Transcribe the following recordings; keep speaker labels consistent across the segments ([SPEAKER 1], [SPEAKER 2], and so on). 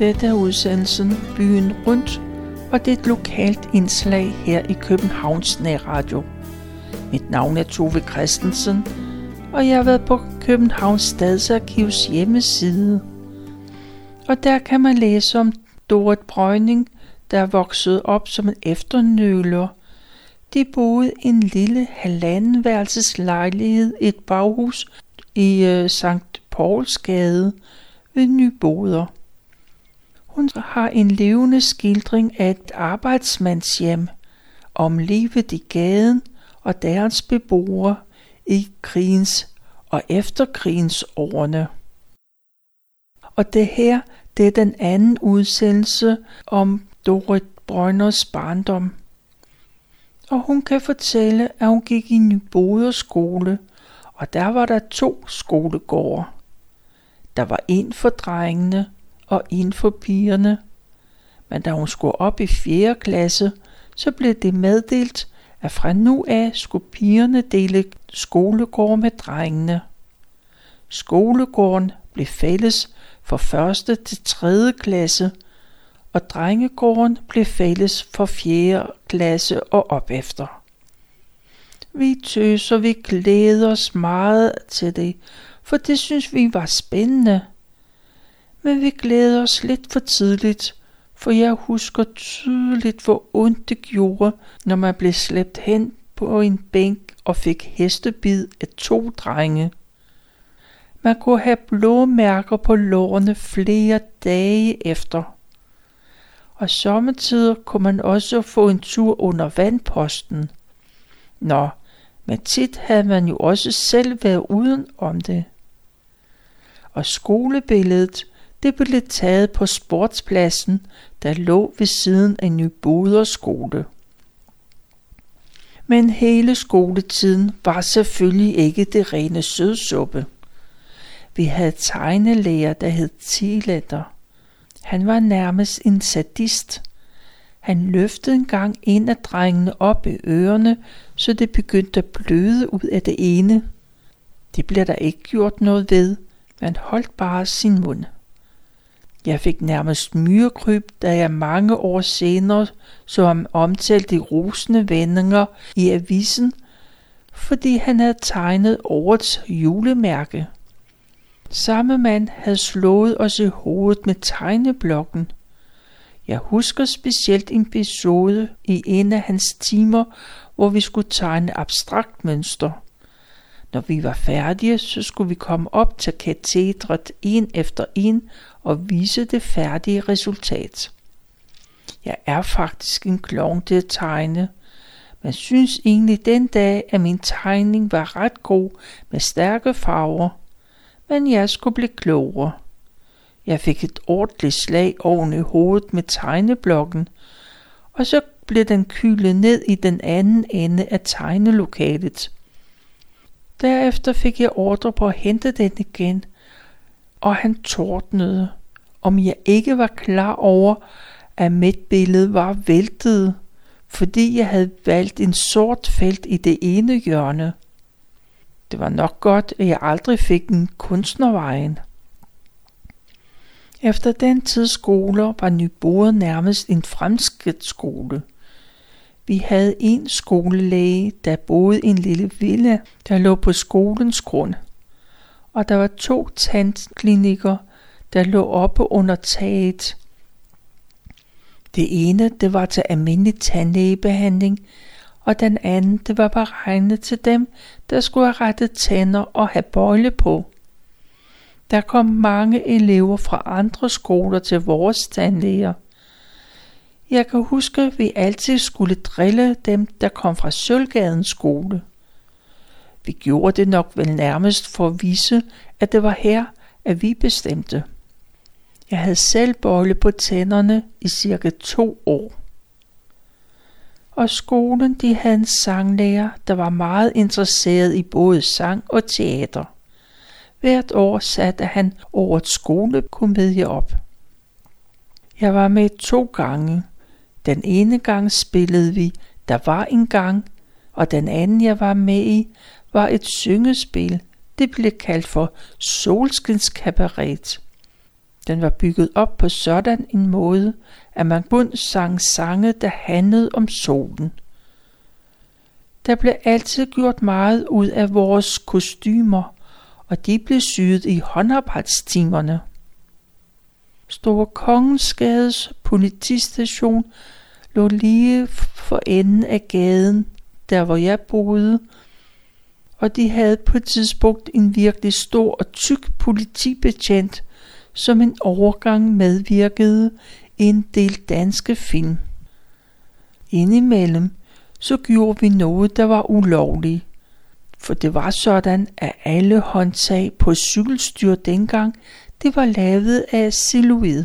[SPEAKER 1] Dette er udsendelsen Byen Rundt, og det er et lokalt indslag her i Københavns Nærradio. Mit navn er Tove Christensen, og jeg har været på Københavns Stadsarkivs hjemmeside. Og der kan man læse om Dorit Brøgning, der er vokset op som en efternøler. De boede i en lille halvandenværelses lejlighed i et baghus i øh, Pauls gade ved Nyboder. Hun har en levende skildring af et arbejdsmandshjem om livet i gaden og deres beboere i krigens og efterkrigens årene. Og det her, det er den anden udsendelse om Dorit Brønners barndom. Og hun kan fortælle, at hun gik i Nyboder skole, og der var der to skolegårde. Der var en for drengene og infopigerne. Men da hun skulle op i 4. klasse, så blev det meddelt, at fra nu af skulle pigerne dele skolegård med drengene. Skolegården blev fælles for første til 3. klasse, og drengegården blev fælles for 4. klasse og op efter. Vi tøser, vi glæder os meget til det, for det synes vi var spændende. Men vi glæder os lidt for tidligt, for jeg husker tydeligt, hvor ondt det gjorde, når man blev slæbt hen på en bænk og fik hestebid af to drenge. Man kunne have blå mærker på lårene flere dage efter. Og sommetider kunne man også få en tur under vandposten. Nå, men tit havde man jo også selv været uden om det. Og skolebilledet, det blev taget på sportspladsen, der lå ved siden af Nyboder skole. Men hele skoletiden var selvfølgelig ikke det rene sødsuppe. Vi havde tegnelærer, der hed Tiletter. Han var nærmest en sadist. Han løftede en gang en af drengene op i ørerne, så det begyndte at bløde ud af det ene. Det blev der ikke gjort noget ved. Man holdt bare sin mund. Jeg fik nærmest myrekryb, da jeg mange år senere så ham omtalt i rosende vendinger i avisen, fordi han havde tegnet årets julemærke. Samme mand havde slået os i hovedet med tegneblokken. Jeg husker specielt en episode i en af hans timer, hvor vi skulle tegne abstrakt mønster. Når vi var færdige, så skulle vi komme op til katedret en efter en og vise det færdige resultat. Jeg er faktisk en klovn til at tegne, Man synes egentlig den dag, at min tegning var ret god med stærke farver, men jeg skulle blive klogere. Jeg fik et ordentligt slag oven i hovedet med tegneblokken, og så blev den kylet ned i den anden ende af tegnelokalet. Derefter fik jeg ordre på at hente den igen, og han tordnede, om jeg ikke var klar over, at mit billede var væltet, fordi jeg havde valgt en sort felt i det ene hjørne. Det var nok godt, at jeg aldrig fik en kunstnervejen. Efter den tid skoler var Nyboder nærmest en fremskridtsskole. skole. Vi havde en skolelæge, der boede i en lille villa, der lå på skolens grund. Og der var to tandklinikker, der lå oppe under taget. Det ene, det var til almindelig tandlægebehandling, og den anden, det var beregnet til dem, der skulle have rettet tænder og have bøjle på. Der kom mange elever fra andre skoler til vores tandlæger. Jeg kan huske, vi altid skulle drille dem, der kom fra Sølvgadens skole. Vi gjorde det nok vel nærmest for at vise, at det var her, at vi bestemte. Jeg havde selv bøjle på tænderne i cirka to år. Og skolen de havde en sanglærer, der var meget interesseret i både sang og teater. Hvert år satte han årets skolekomedie op. Jeg var med to gange. Den ene gang spillede vi Der var en gang, og den anden jeg var med i var et syngespil. Det blev kaldt for Solskinskabaret. Den var bygget op på sådan en måde, at man kun sang sange, der handlede om solen. Der blev altid gjort meget ud af vores kostymer, og de blev syet i håndarbejdstimerne. Store Kongensgades politistation lå lige for enden af gaden, der hvor jeg boede, og de havde på et tidspunkt en virkelig stor og tyk politibetjent, som en overgang medvirkede i en del danske film. Indimellem så gjorde vi noget, der var ulovligt. For det var sådan, at alle håndtag på cykelstyr dengang, det var lavet af celluloid.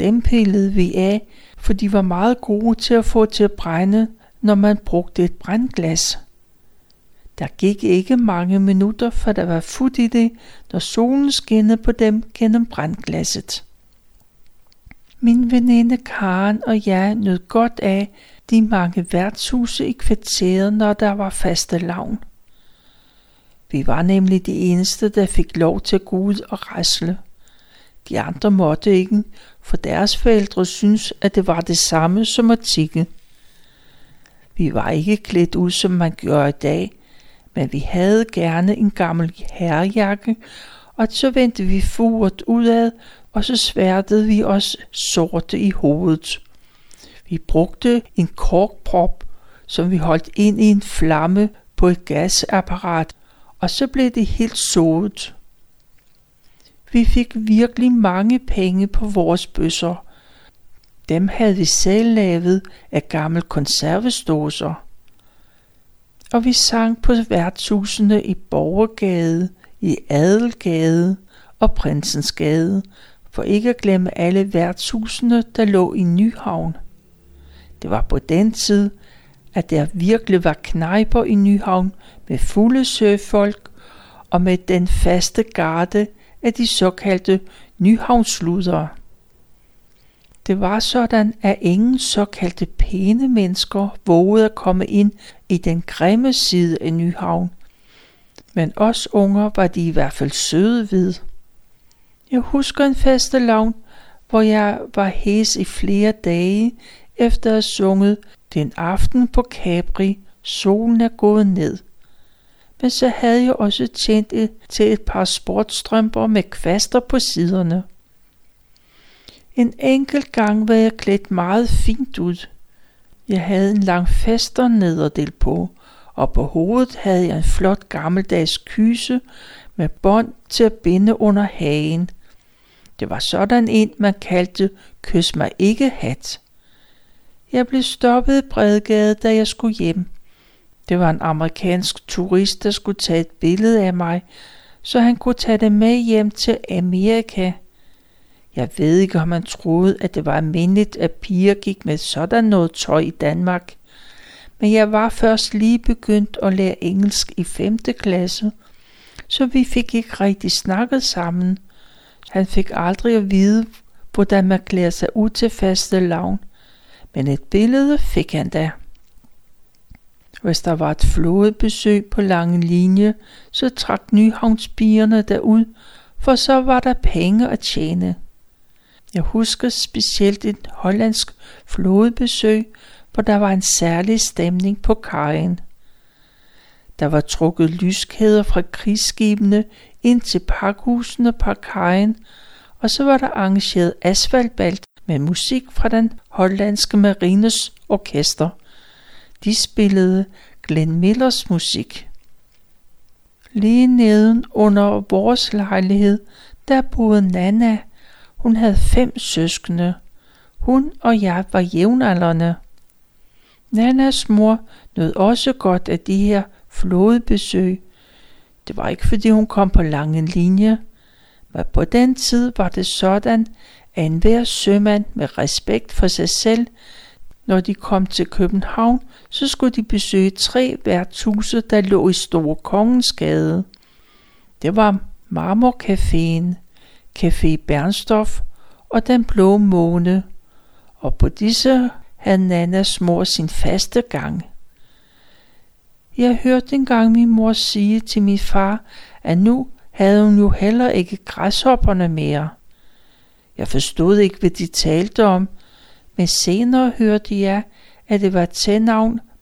[SPEAKER 1] Dem pillede vi af, for de var meget gode til at få til at brænde, når man brugte et brændglas. Der gik ikke mange minutter, for der var fut i det, når solen skinnede på dem gennem brændglasset. Min veninde Karen og jeg nød godt af de mange værtshuse i kvarteret, når der var faste lavn. Vi var nemlig de eneste, der fik lov til at gå ud og rasle. De andre måtte ikke, for deres forældre synes, at det var det samme som at tikke. Vi var ikke klædt ud, som man gør i dag, men vi havde gerne en gammel herrejakke, og så vendte vi furet udad, og så sværtede vi os sorte i hovedet. Vi brugte en korkprop, som vi holdt ind i en flamme på et gasapparat, og så blev det helt sodet. Vi fik virkelig mange penge på vores bøsser. Dem havde vi selv lavet af gamle konservesdåser. Og vi sang på værtshusene i Borgergade, i Adelgade og Prinsensgade, for ikke at glemme alle værtshusene, der lå i Nyhavn. Det var på den tid, at der virkelig var knejper i Nyhavn med fulde søfolk og med den faste garde af de såkaldte Nyhavnsludere. Det var sådan, at ingen såkaldte pæne mennesker vågede at komme ind i den grimme side af Nyhavn. Men os unger var de i hvert fald søde ved. Jeg husker en fastelavn, hvor jeg var hæs i flere dage efter at have sunget Den aften på Capri, solen er gået ned. Men så havde jeg også tjent et, til et par sportstrømper med kvaster på siderne. En enkelt gang var jeg klædt meget fint ud. Jeg havde en lang fester nederdel på, og på hovedet havde jeg en flot gammeldags kyse med bånd til at binde under hagen. Det var sådan en, man kaldte kys mig ikke hat. Jeg blev stoppet i Bredgade, da jeg skulle hjem. Det var en amerikansk turist, der skulle tage et billede af mig, så han kunne tage det med hjem til Amerika. Jeg ved ikke, om han troede, at det var almindeligt, at piger gik med sådan noget tøj i Danmark. Men jeg var først lige begyndt at lære engelsk i 5. klasse, så vi fik ikke rigtig snakket sammen. Han fik aldrig at vide, hvordan man klæder sig ud til faste lavn, men et billede fik han da. Hvis der var et flådebesøg på lange linje, så trak Nyhavnspigerne derud, for så var der penge at tjene. Jeg husker specielt et hollandsk flådebesøg, hvor der var en særlig stemning på kajen. Der var trukket lyskæder fra krigsskibene ind til pakhusene på kajen, og så var der arrangeret asfaltbalt med musik fra den hollandske marines orkester. De spillede Glenn Millers musik. Lige neden under vores lejlighed, der boede Nana, hun havde fem søskende. Hun og jeg var jævnaldrende. Nannas mor nød også godt af de her flådebesøg. Det var ikke fordi hun kom på lange linje, men på den tid var det sådan, at enhver sømand med respekt for sig selv, når de kom til København, så skulle de besøge tre værtshuse, der lå i Store Kongensgade. Det var Marmorcaféen, Café Bernstorff og Den Blå Måne, og på disse havde Nannas mor sin faste gang. Jeg hørte engang min mor sige til min far, at nu havde hun jo heller ikke græshopperne mere. Jeg forstod ikke, hvad de talte om, men senere hørte jeg, at det var et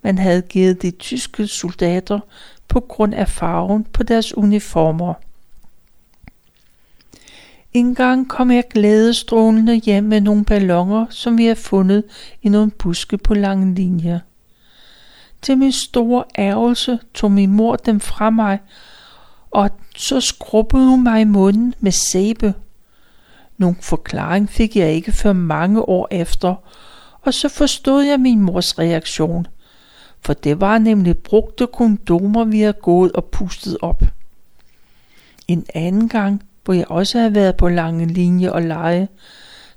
[SPEAKER 1] man havde givet de tyske soldater på grund af farven på deres uniformer. En gang kom jeg glædestrålende hjem med nogle ballonger, som vi havde fundet i nogle buske på lange linjer. Til min store ærgelse tog min mor dem fra mig, og så skrubbede hun mig i munden med sæbe. Nogen forklaring fik jeg ikke før mange år efter, og så forstod jeg min mors reaktion. For det var nemlig brugte kondomer, vi havde gået og pustet op. En anden gang, hvor jeg også havde været på lange linje og lege,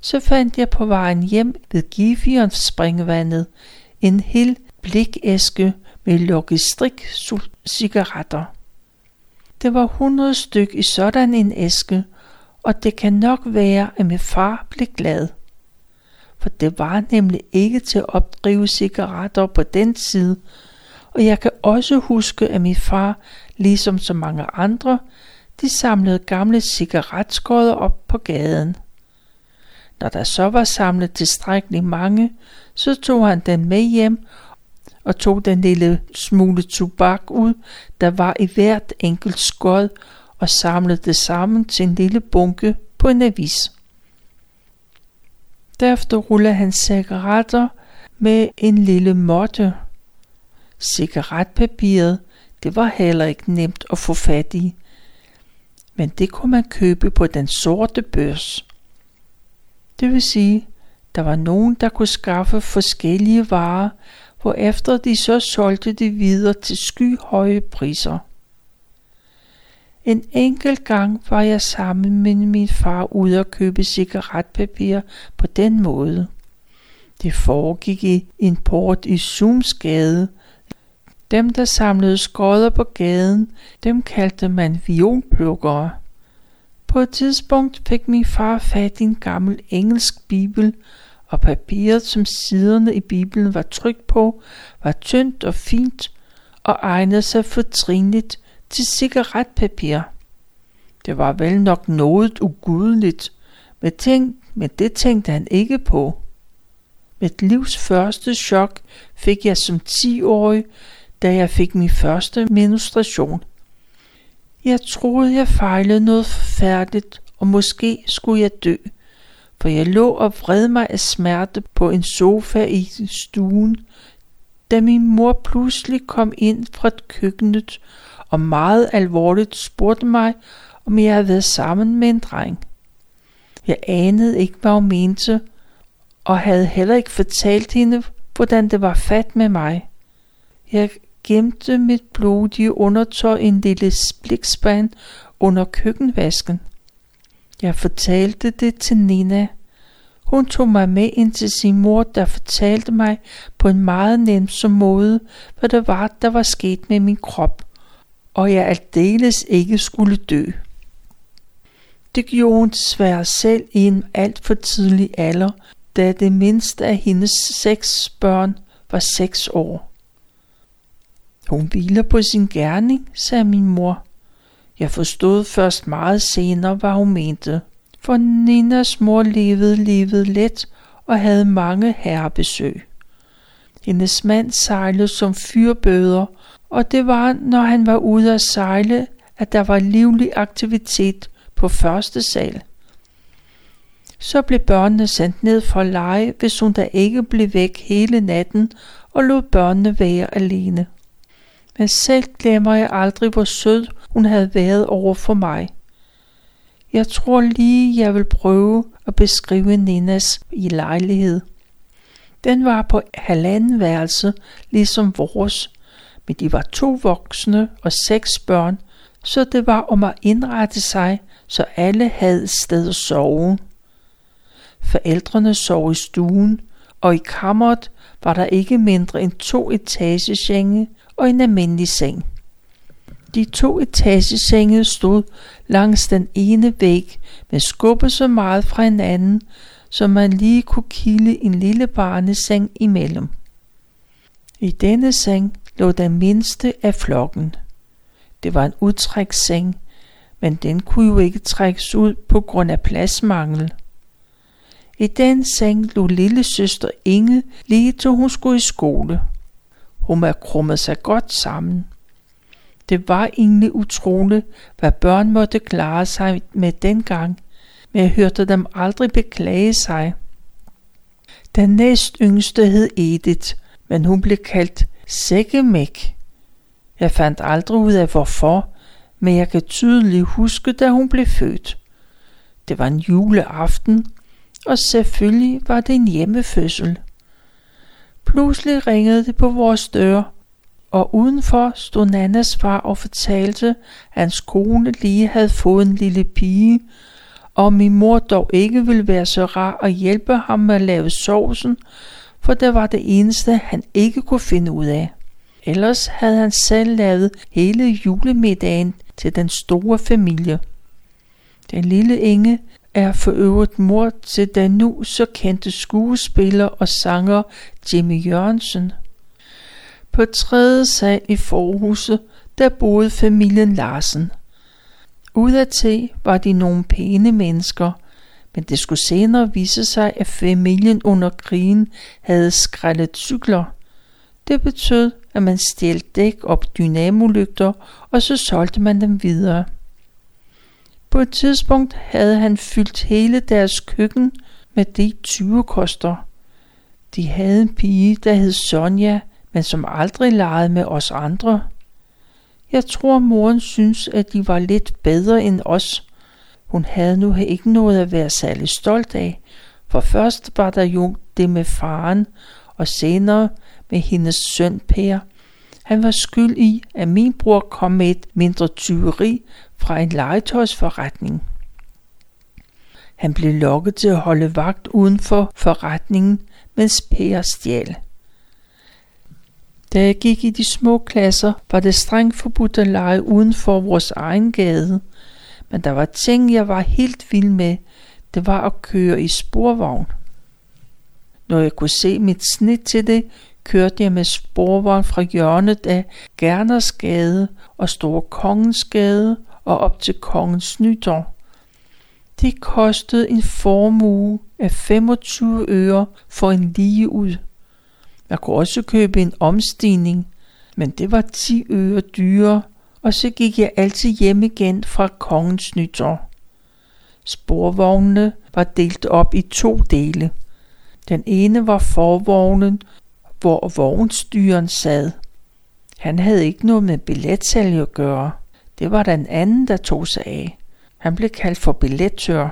[SPEAKER 1] så fandt jeg på vejen hjem ved Gifions springvandet en hel blikæske med logistrik cigaretter. Det var 100 styk i sådan en æske, og det kan nok være, at min far blev glad. For det var nemlig ikke til at opdrive cigaretter på den side, og jeg kan også huske, at min far, ligesom så mange andre, de samlede gamle cigaretskodder op på gaden. Når der så var samlet tilstrækkeligt mange, så tog han dem med hjem og tog den lille smule tobak ud, der var i hvert enkelt skod, og samlede det sammen til en lille bunke på en avis. Derefter rullede han cigaretter med en lille måtte. Cigaretpapiret, det var heller ikke nemt at få fat i, men det kunne man købe på den sorte børs. Det vil sige, der var nogen, der kunne skaffe forskellige varer, hvorefter de så solgte det videre til skyhøje priser. En enkelt gang var jeg sammen med min far ude at købe cigaretpapir på den måde. Det foregik i en port i Sumsgade. Dem, der samlede skodder på gaden, dem kaldte man violplukkere. På et tidspunkt fik min far fat i en gammel engelsk bibel, og papiret, som siderne i bibelen var trykt på, var tyndt og fint og egnede sig fortrinligt til cigaretpapir. Det var vel nok noget ugudeligt, men, tænk, men det tænkte han ikke på. Mit livs første chok fik jeg som 10-årig, da jeg fik min første menstruation. Jeg troede, jeg fejlede noget forfærdeligt, og måske skulle jeg dø, for jeg lå og vred mig af smerte på en sofa i stuen, da min mor pludselig kom ind fra køkkenet og meget alvorligt spurgte mig, om jeg havde været sammen med en dreng. Jeg anede ikke, hvad hun mente, og havde heller ikke fortalt hende, hvordan det var fat med mig. Jeg gemte mit blodige undertøj i en lille blikspand under køkkenvasken. Jeg fortalte det til Nina. Hun tog mig med ind til sin mor, der fortalte mig på en meget nemsom måde, hvad det var, der var sket med min krop, og jeg aldeles ikke skulle dø. Det gjorde hun desværre selv i en alt for tidlig alder, da det mindste af hendes seks børn var seks år. Hun hviler på sin gerning, sagde min mor. Jeg forstod først meget senere, hvad hun mente. For Ninas mor levede livet let og havde mange herrebesøg. Hendes mand sejlede som fyrbøder, og det var, når han var ude at sejle, at der var livlig aktivitet på første sal. Så blev børnene sendt ned for at lege, hvis hun da ikke blev væk hele natten og lod børnene være alene. Men selv glemmer jeg aldrig, hvor sød hun havde været over for mig. Jeg tror lige, jeg vil prøve at beskrive Ninas i lejlighed. Den var på halvanden værelse, ligesom vores, men de var to voksne og seks børn, så det var om at indrette sig, så alle havde et sted at sove. Forældrene sov i stuen, og i kammeret var der ikke mindre end to etagesenge og en almindelig seng. De to etagesenge stod langs den ene væg med skubbe så meget fra hinanden, så man lige kunne kilde en lille barneseng imellem. I denne seng lå den mindste af flokken. Det var en udtræksseng, men den kunne jo ikke trækkes ud på grund af pladsmangel. I den seng lå lille søster Inge, lige til hun skulle i skole. Hun var krummet sig godt sammen. Det var egentlig utroligt, hvad børn måtte klare sig med dengang, men jeg hørte dem aldrig beklage sig. Den næst yngste hed Edith, men hun blev kaldt Sækkemæk. Jeg fandt aldrig ud af hvorfor, men jeg kan tydeligt huske, da hun blev født. Det var en juleaften, og selvfølgelig var det en hjemmefødsel. Pludselig ringede det på vores dør, og udenfor stod Nannas far og fortalte, at hans kone lige havde fået en lille pige, og min mor dog ikke ville være så rar at hjælpe ham med at lave sovsen, for det var det eneste, han ikke kunne finde ud af. Ellers havde han selv lavet hele julemiddagen til den store familie. Den lille Inge er for øvrigt mor til den nu så kendte skuespiller og sanger Jimmy Jørgensen. På tredje sal i forhuset, der boede familien Larsen. Udadtil var de nogle pæne mennesker, men det skulle senere vise sig, at familien under krigen havde skrællet cykler. Det betød, at man stjal dæk op dynamolygter, og så solgte man dem videre. På et tidspunkt havde han fyldt hele deres køkken med de 20 koster. De havde en pige, der hed Sonja, men som aldrig legede med os andre. Jeg tror, moren synes, at de var lidt bedre end os. Hun havde nu ikke noget at være særlig stolt af, for først var der jo det med faren, og senere med hendes søn Per. Han var skyld i, at min bror kom med et mindre tyveri fra en legetøjsforretning. Han blev lokket til at holde vagt uden for forretningen, mens Per stjal. Da jeg gik i de små klasser, var det strengt forbudt at lege uden for vores egen gade. Men der var ting, jeg var helt vild med. Det var at køre i sporvogn. Når jeg kunne se mit snit til det, kørte jeg med sporvogn fra hjørnet af Gernersgade og Store Kongensgade og op til Kongens Nytår. Det kostede en formue af 25 øre for en lige ud. Man kunne også købe en omstigning, men det var 10 øre dyrere, og så gik jeg altid hjem igen fra kongens nytår. Sporvognene var delt op i to dele. Den ene var forvognen, hvor vognstyren sad. Han havde ikke noget med billetsalg at gøre. Det var den anden, der tog sig af. Han blev kaldt for billettør.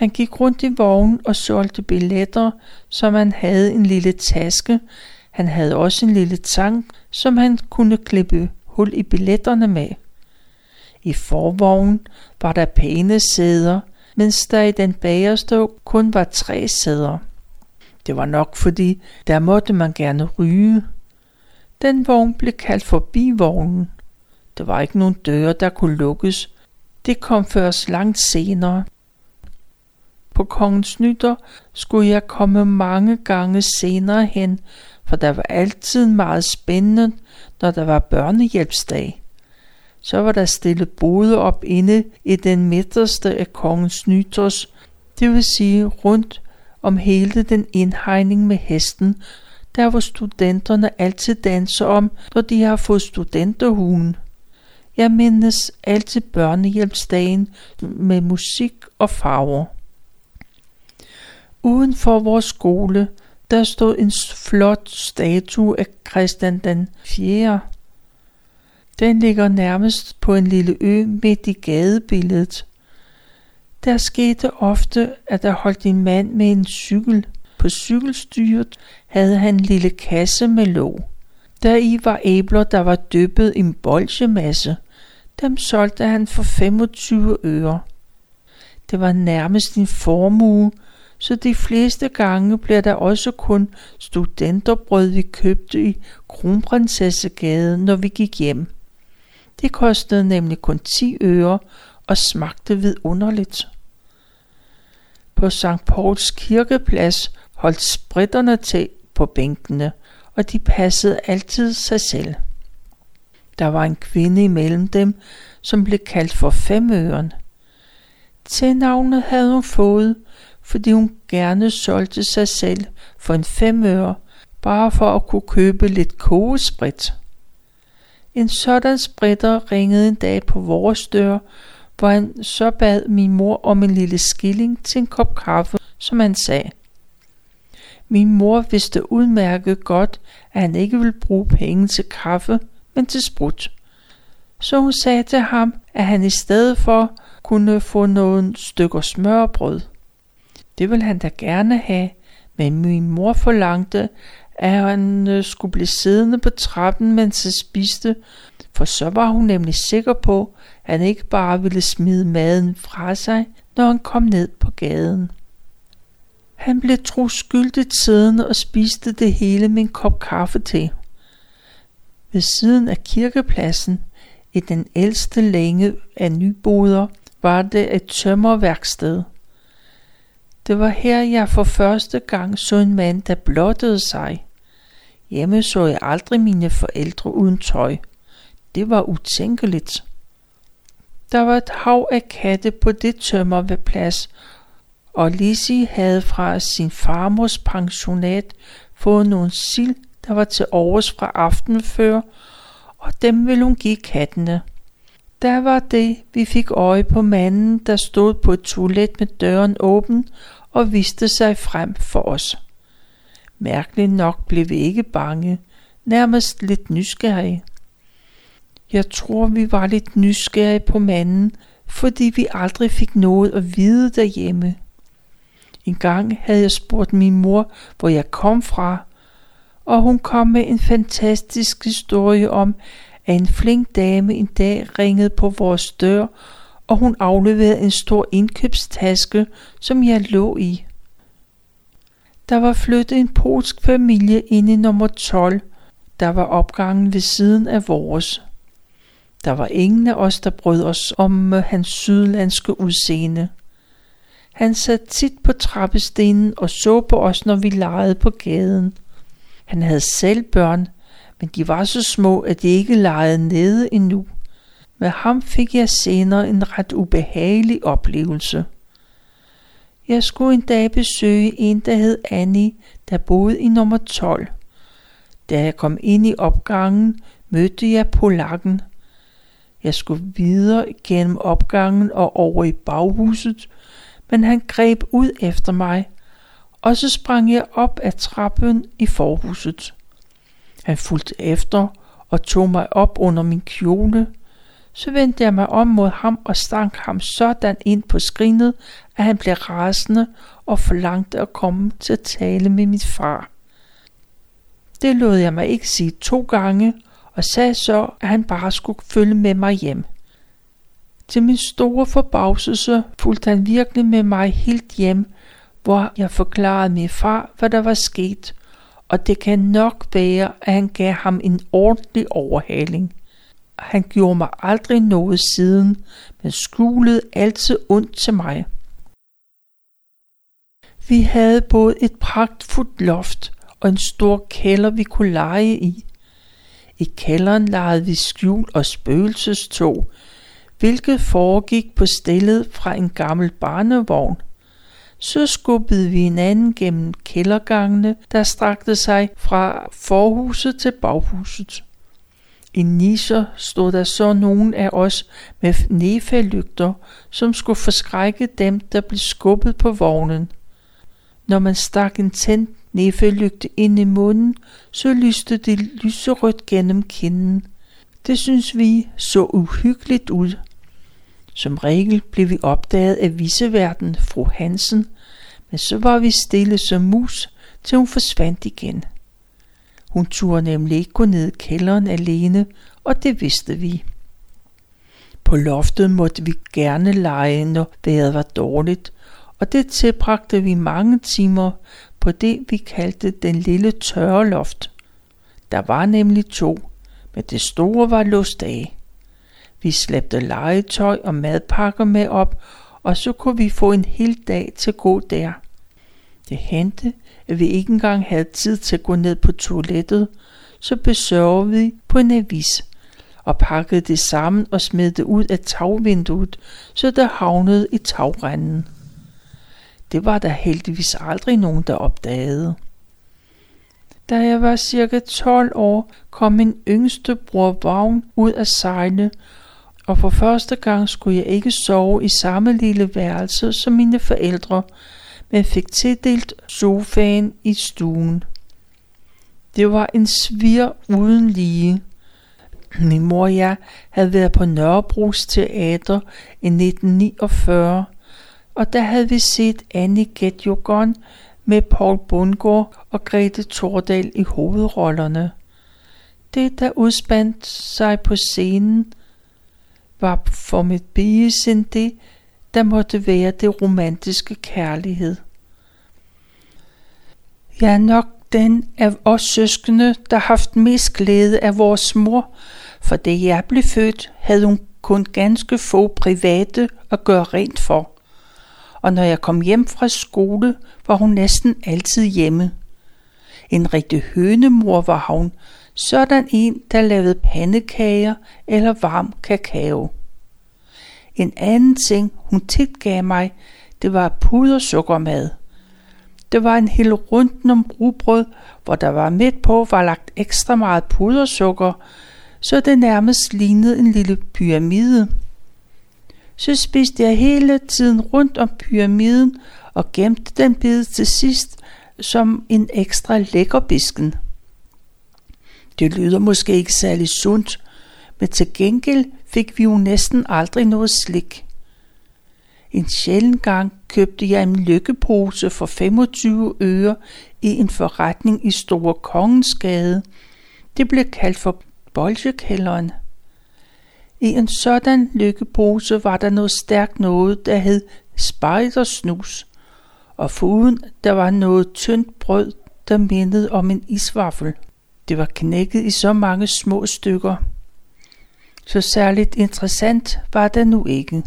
[SPEAKER 1] Han gik rundt i vognen og solgte billetter, som han havde en lille taske. Han havde også en lille tang, som han kunne klippe hul i billetterne med. I forvognen var der pæne sæder, mens der i den bagerste kun var tre sæder. Det var nok fordi, der måtte man gerne ryge. Den vogn blev kaldt for bivognen. Der var ikke nogen døre, der kunne lukkes. Det kom først langt senere. På kongens nytter skulle jeg komme mange gange senere hen, for der var altid meget spændende, når der var børnehjælpsdag. Så var der stillet både op inde i den midterste af kongens nytårs, det vil sige rundt om hele den indhegning med hesten, der hvor studenterne altid danser om, når de har fået studenterhugen. Jeg mindes altid børnehjælpsdagen med musik og farver. Uden for vores skole, der stod en flot statue af Christian den 4. Den ligger nærmest på en lille ø midt i gadebilledet. Der skete ofte, at der holdt en mand med en cykel. På cykelstyret havde han en lille kasse med låg. i var æbler, der var dyppet i en bolsjemasse. Dem solgte han for 25 øre. Det var nærmest en formue, så de fleste gange bliver der også kun studenterbrød, vi købte i Kronprinsessegade, når vi gik hjem. Det kostede nemlig kun 10 øre og smagte vidunderligt. På St. Pauls kirkeplads holdt spritterne til på bænkene, og de passede altid sig selv. Der var en kvinde imellem dem, som blev kaldt for femøren. Til navnet havde hun fået, fordi hun gerne solgte sig selv for en femøre, bare for at kunne købe lidt kogesprit. En sådan spritter ringede en dag på vores dør, hvor han så bad min mor om en lille skilling til en kop kaffe, som han sagde. Min mor vidste udmærket godt, at han ikke ville bruge penge til kaffe, men til sprut. Så hun sagde til ham, at han i stedet for kunne få nogle stykker smørbrød. Det ville han da gerne have, men min mor forlangte, at han øh, skulle blive siddende på trappen, mens han spiste, for så var hun nemlig sikker på, at han ikke bare ville smide maden fra sig, når han kom ned på gaden. Han blev troskyldigt siddende og spiste det hele med en kop kaffe til. Ved siden af kirkepladsen, i den ældste længe af nyboder, var det et tømmerværksted. Det var her, jeg for første gang så en mand, der blottede sig. Hjemme så jeg aldrig mine forældre uden tøj. Det var utænkeligt. Der var et hav af katte på det tømmerplads, og Lizzie havde fra sin farmors pensionat fået nogle sild, der var til overs fra aftenen før, og dem ville hun give kattene. Der var det, vi fik øje på manden, der stod på et toilet med døren åben og viste sig frem for os. Mærkeligt nok blev vi ikke bange, nærmest lidt nysgerrige. Jeg tror, vi var lidt nysgerrige på manden, fordi vi aldrig fik noget at vide derhjemme. En gang havde jeg spurgt min mor, hvor jeg kom fra, og hun kom med en fantastisk historie om, at en flink dame en dag ringede på vores dør, og hun afleverede en stor indkøbstaske, som jeg lå i. Der var flyttet en polsk familie ind i nummer 12. Der var opgangen ved siden af vores. Der var ingen af os, der brød os om øh, hans sydlandske udseende. Han sad tit på trappestenen og så på os, når vi legede på gaden. Han havde selv børn, men de var så små, at de ikke legede nede endnu. Med ham fik jeg senere en ret ubehagelig oplevelse. Jeg skulle en dag besøge en, der hed Annie, der boede i nummer 12. Da jeg kom ind i opgangen, mødte jeg polakken. Jeg skulle videre gennem opgangen og over i baghuset, men han greb ud efter mig, og så sprang jeg op ad trappen i forhuset. Han fulgte efter og tog mig op under min kjole. Så vendte jeg mig om mod ham og stank ham sådan ind på skrinet, at han blev rasende og forlangte at komme til at tale med min far. Det lod jeg mig ikke sige to gange, og sagde så, at han bare skulle følge med mig hjem. Til min store forbavselse fulgte han virkelig med mig helt hjem, hvor jeg forklarede min far, hvad der var sket, og det kan nok være, at han gav ham en ordentlig overhaling. Han gjorde mig aldrig noget siden, men skulede altid ondt til mig. Vi havde både et pragtfuldt loft og en stor kælder, vi kunne lege i. I kælderen legede vi skjul og spøgelsestog, hvilket foregik på stillet fra en gammel barnevogn. Så skubbede vi hinanden gennem kældergangene, der strakte sig fra forhuset til baghuset. I nischer stod der så nogen af os med nefælygter, som skulle forskrække dem, der blev skubbet på vognen. Når man stak en tændt nefælygte ind i munden, så lyste det lyserødt gennem kinden. Det synes vi så uhyggeligt ud. Som regel blev vi opdaget af viseverden, fru Hansen, men så var vi stille som mus, til hun forsvandt igen. Hun turde nemlig ikke gå ned i kælderen alene, og det vidste vi. På loftet måtte vi gerne lege, når vejret var dårligt, og det tilbragte vi mange timer på det, vi kaldte den lille tørre loft. Der var nemlig to, men det store var låst af. Vi slæbte legetøj og madpakker med op, og så kunne vi få en hel dag til at gå der. Det hente, at vi ikke engang havde tid til at gå ned på toilettet, så besørgede vi på en avis og pakkede det sammen og smed det ud af tagvinduet, så det havnede i tagrenden. Det var der heldigvis aldrig nogen, der opdagede. Da jeg var cirka 12 år, kom min yngste bror Vagn ud af sejle, og for første gang skulle jeg ikke sove i samme lille værelse som mine forældre, men fik tildelt sofaen i stuen. Det var en svir uden lige. Min mor og jeg havde været på Nørrebros Teater i 1949, og der havde vi set Annie Get Your Gun med Paul Bundgaard og Grete Tordal i hovedrollerne. Det, der udspandt sig på scenen, var for mit bigesind der måtte være det romantiske kærlighed. Jeg er nok den af os søskende, der haft mest glæde af vores mor, for da jeg blev født, havde hun kun ganske få private at gøre rent for. Og når jeg kom hjem fra skole, var hun næsten altid hjemme. En rigtig hønemor var hun, sådan en, der lavede pandekager eller varm kakao. En anden ting, hun tit gav mig, det var pudersukkermad. Det var en hel runden om rugbrød, hvor der var midt på var lagt ekstra meget pudersukker, så det nærmest lignede en lille pyramide. Så spiste jeg hele tiden rundt om pyramiden og gemte den bid til sidst som en ekstra lækkerbisken. Det lyder måske ikke særlig sundt, men til gengæld fik vi jo næsten aldrig noget slik. En sjælden gang købte jeg en lykkepose for 25 øre i en forretning i Store Kongensgade. Det blev kaldt for bolsjekælderen. I en sådan lykkepose var der noget stærkt noget, der hed spejdersnus, og foruden der var noget tyndt brød, der mindede om en isvaffel. Det var knækket i så mange små stykker. Så særligt interessant var det nu ikke.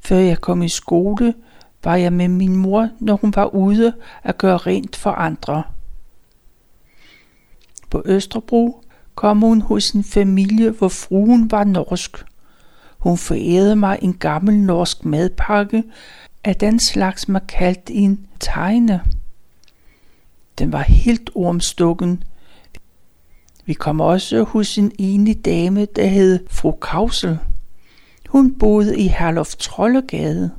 [SPEAKER 1] Før jeg kom i skole, var jeg med min mor, når hun var ude at gøre rent for andre. På Østerbro kom hun hos en familie, hvor fruen var norsk. Hun forærede mig en gammel norsk madpakke af den slags, man kaldte en tegne. Den var helt ormstukken. Vi kom også hos en enig dame, der hed fru Kausel. Hun boede i Herlof Trollegade.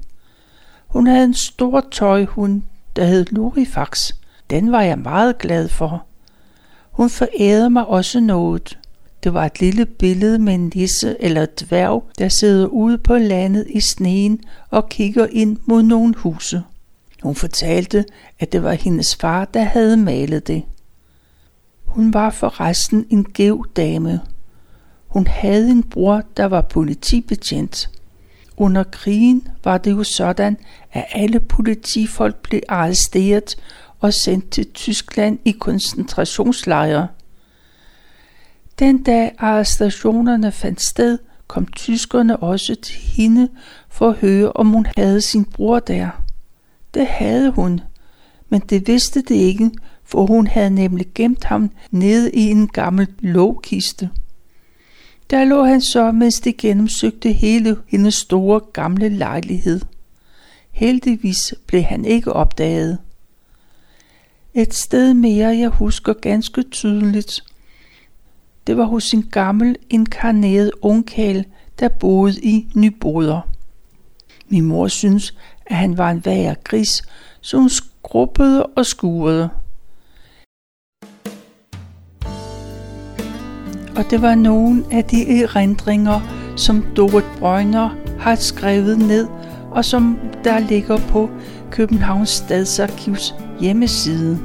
[SPEAKER 1] Hun havde en stor tøjhund, der hed Lurifax. Den var jeg meget glad for. Hun forærede mig også noget. Det var et lille billede med en nisse eller dværg, der sidder ude på landet i sneen og kigger ind mod nogle huse. Hun fortalte, at det var hendes far, der havde malet det. Hun var forresten en gæv dame. Hun havde en bror, der var politibetjent. Under krigen var det jo sådan, at alle politifolk blev arresteret og sendt til Tyskland i koncentrationslejre. Den dag arrestationerne fandt sted, kom tyskerne også til hende for at høre, om hun havde sin bror der. Det havde hun, men det vidste det ikke, for hun havde nemlig gemt ham nede i en gammel lågkiste. Der lå han så, mens de gennemsøgte hele hendes store gamle lejlighed. Heldigvis blev han ikke opdaget. Et sted mere, jeg husker ganske tydeligt. Det var hos en gammel, inkarneret ungkæl, der boede i Nyboder. Min mor synes, at han var en værre gris, så hun skrubbede og skurede. Og det var nogle af de erindringer, som Dorit Brøgner har skrevet ned, og som der ligger på Københavns Stadsarkivs hjemmeside.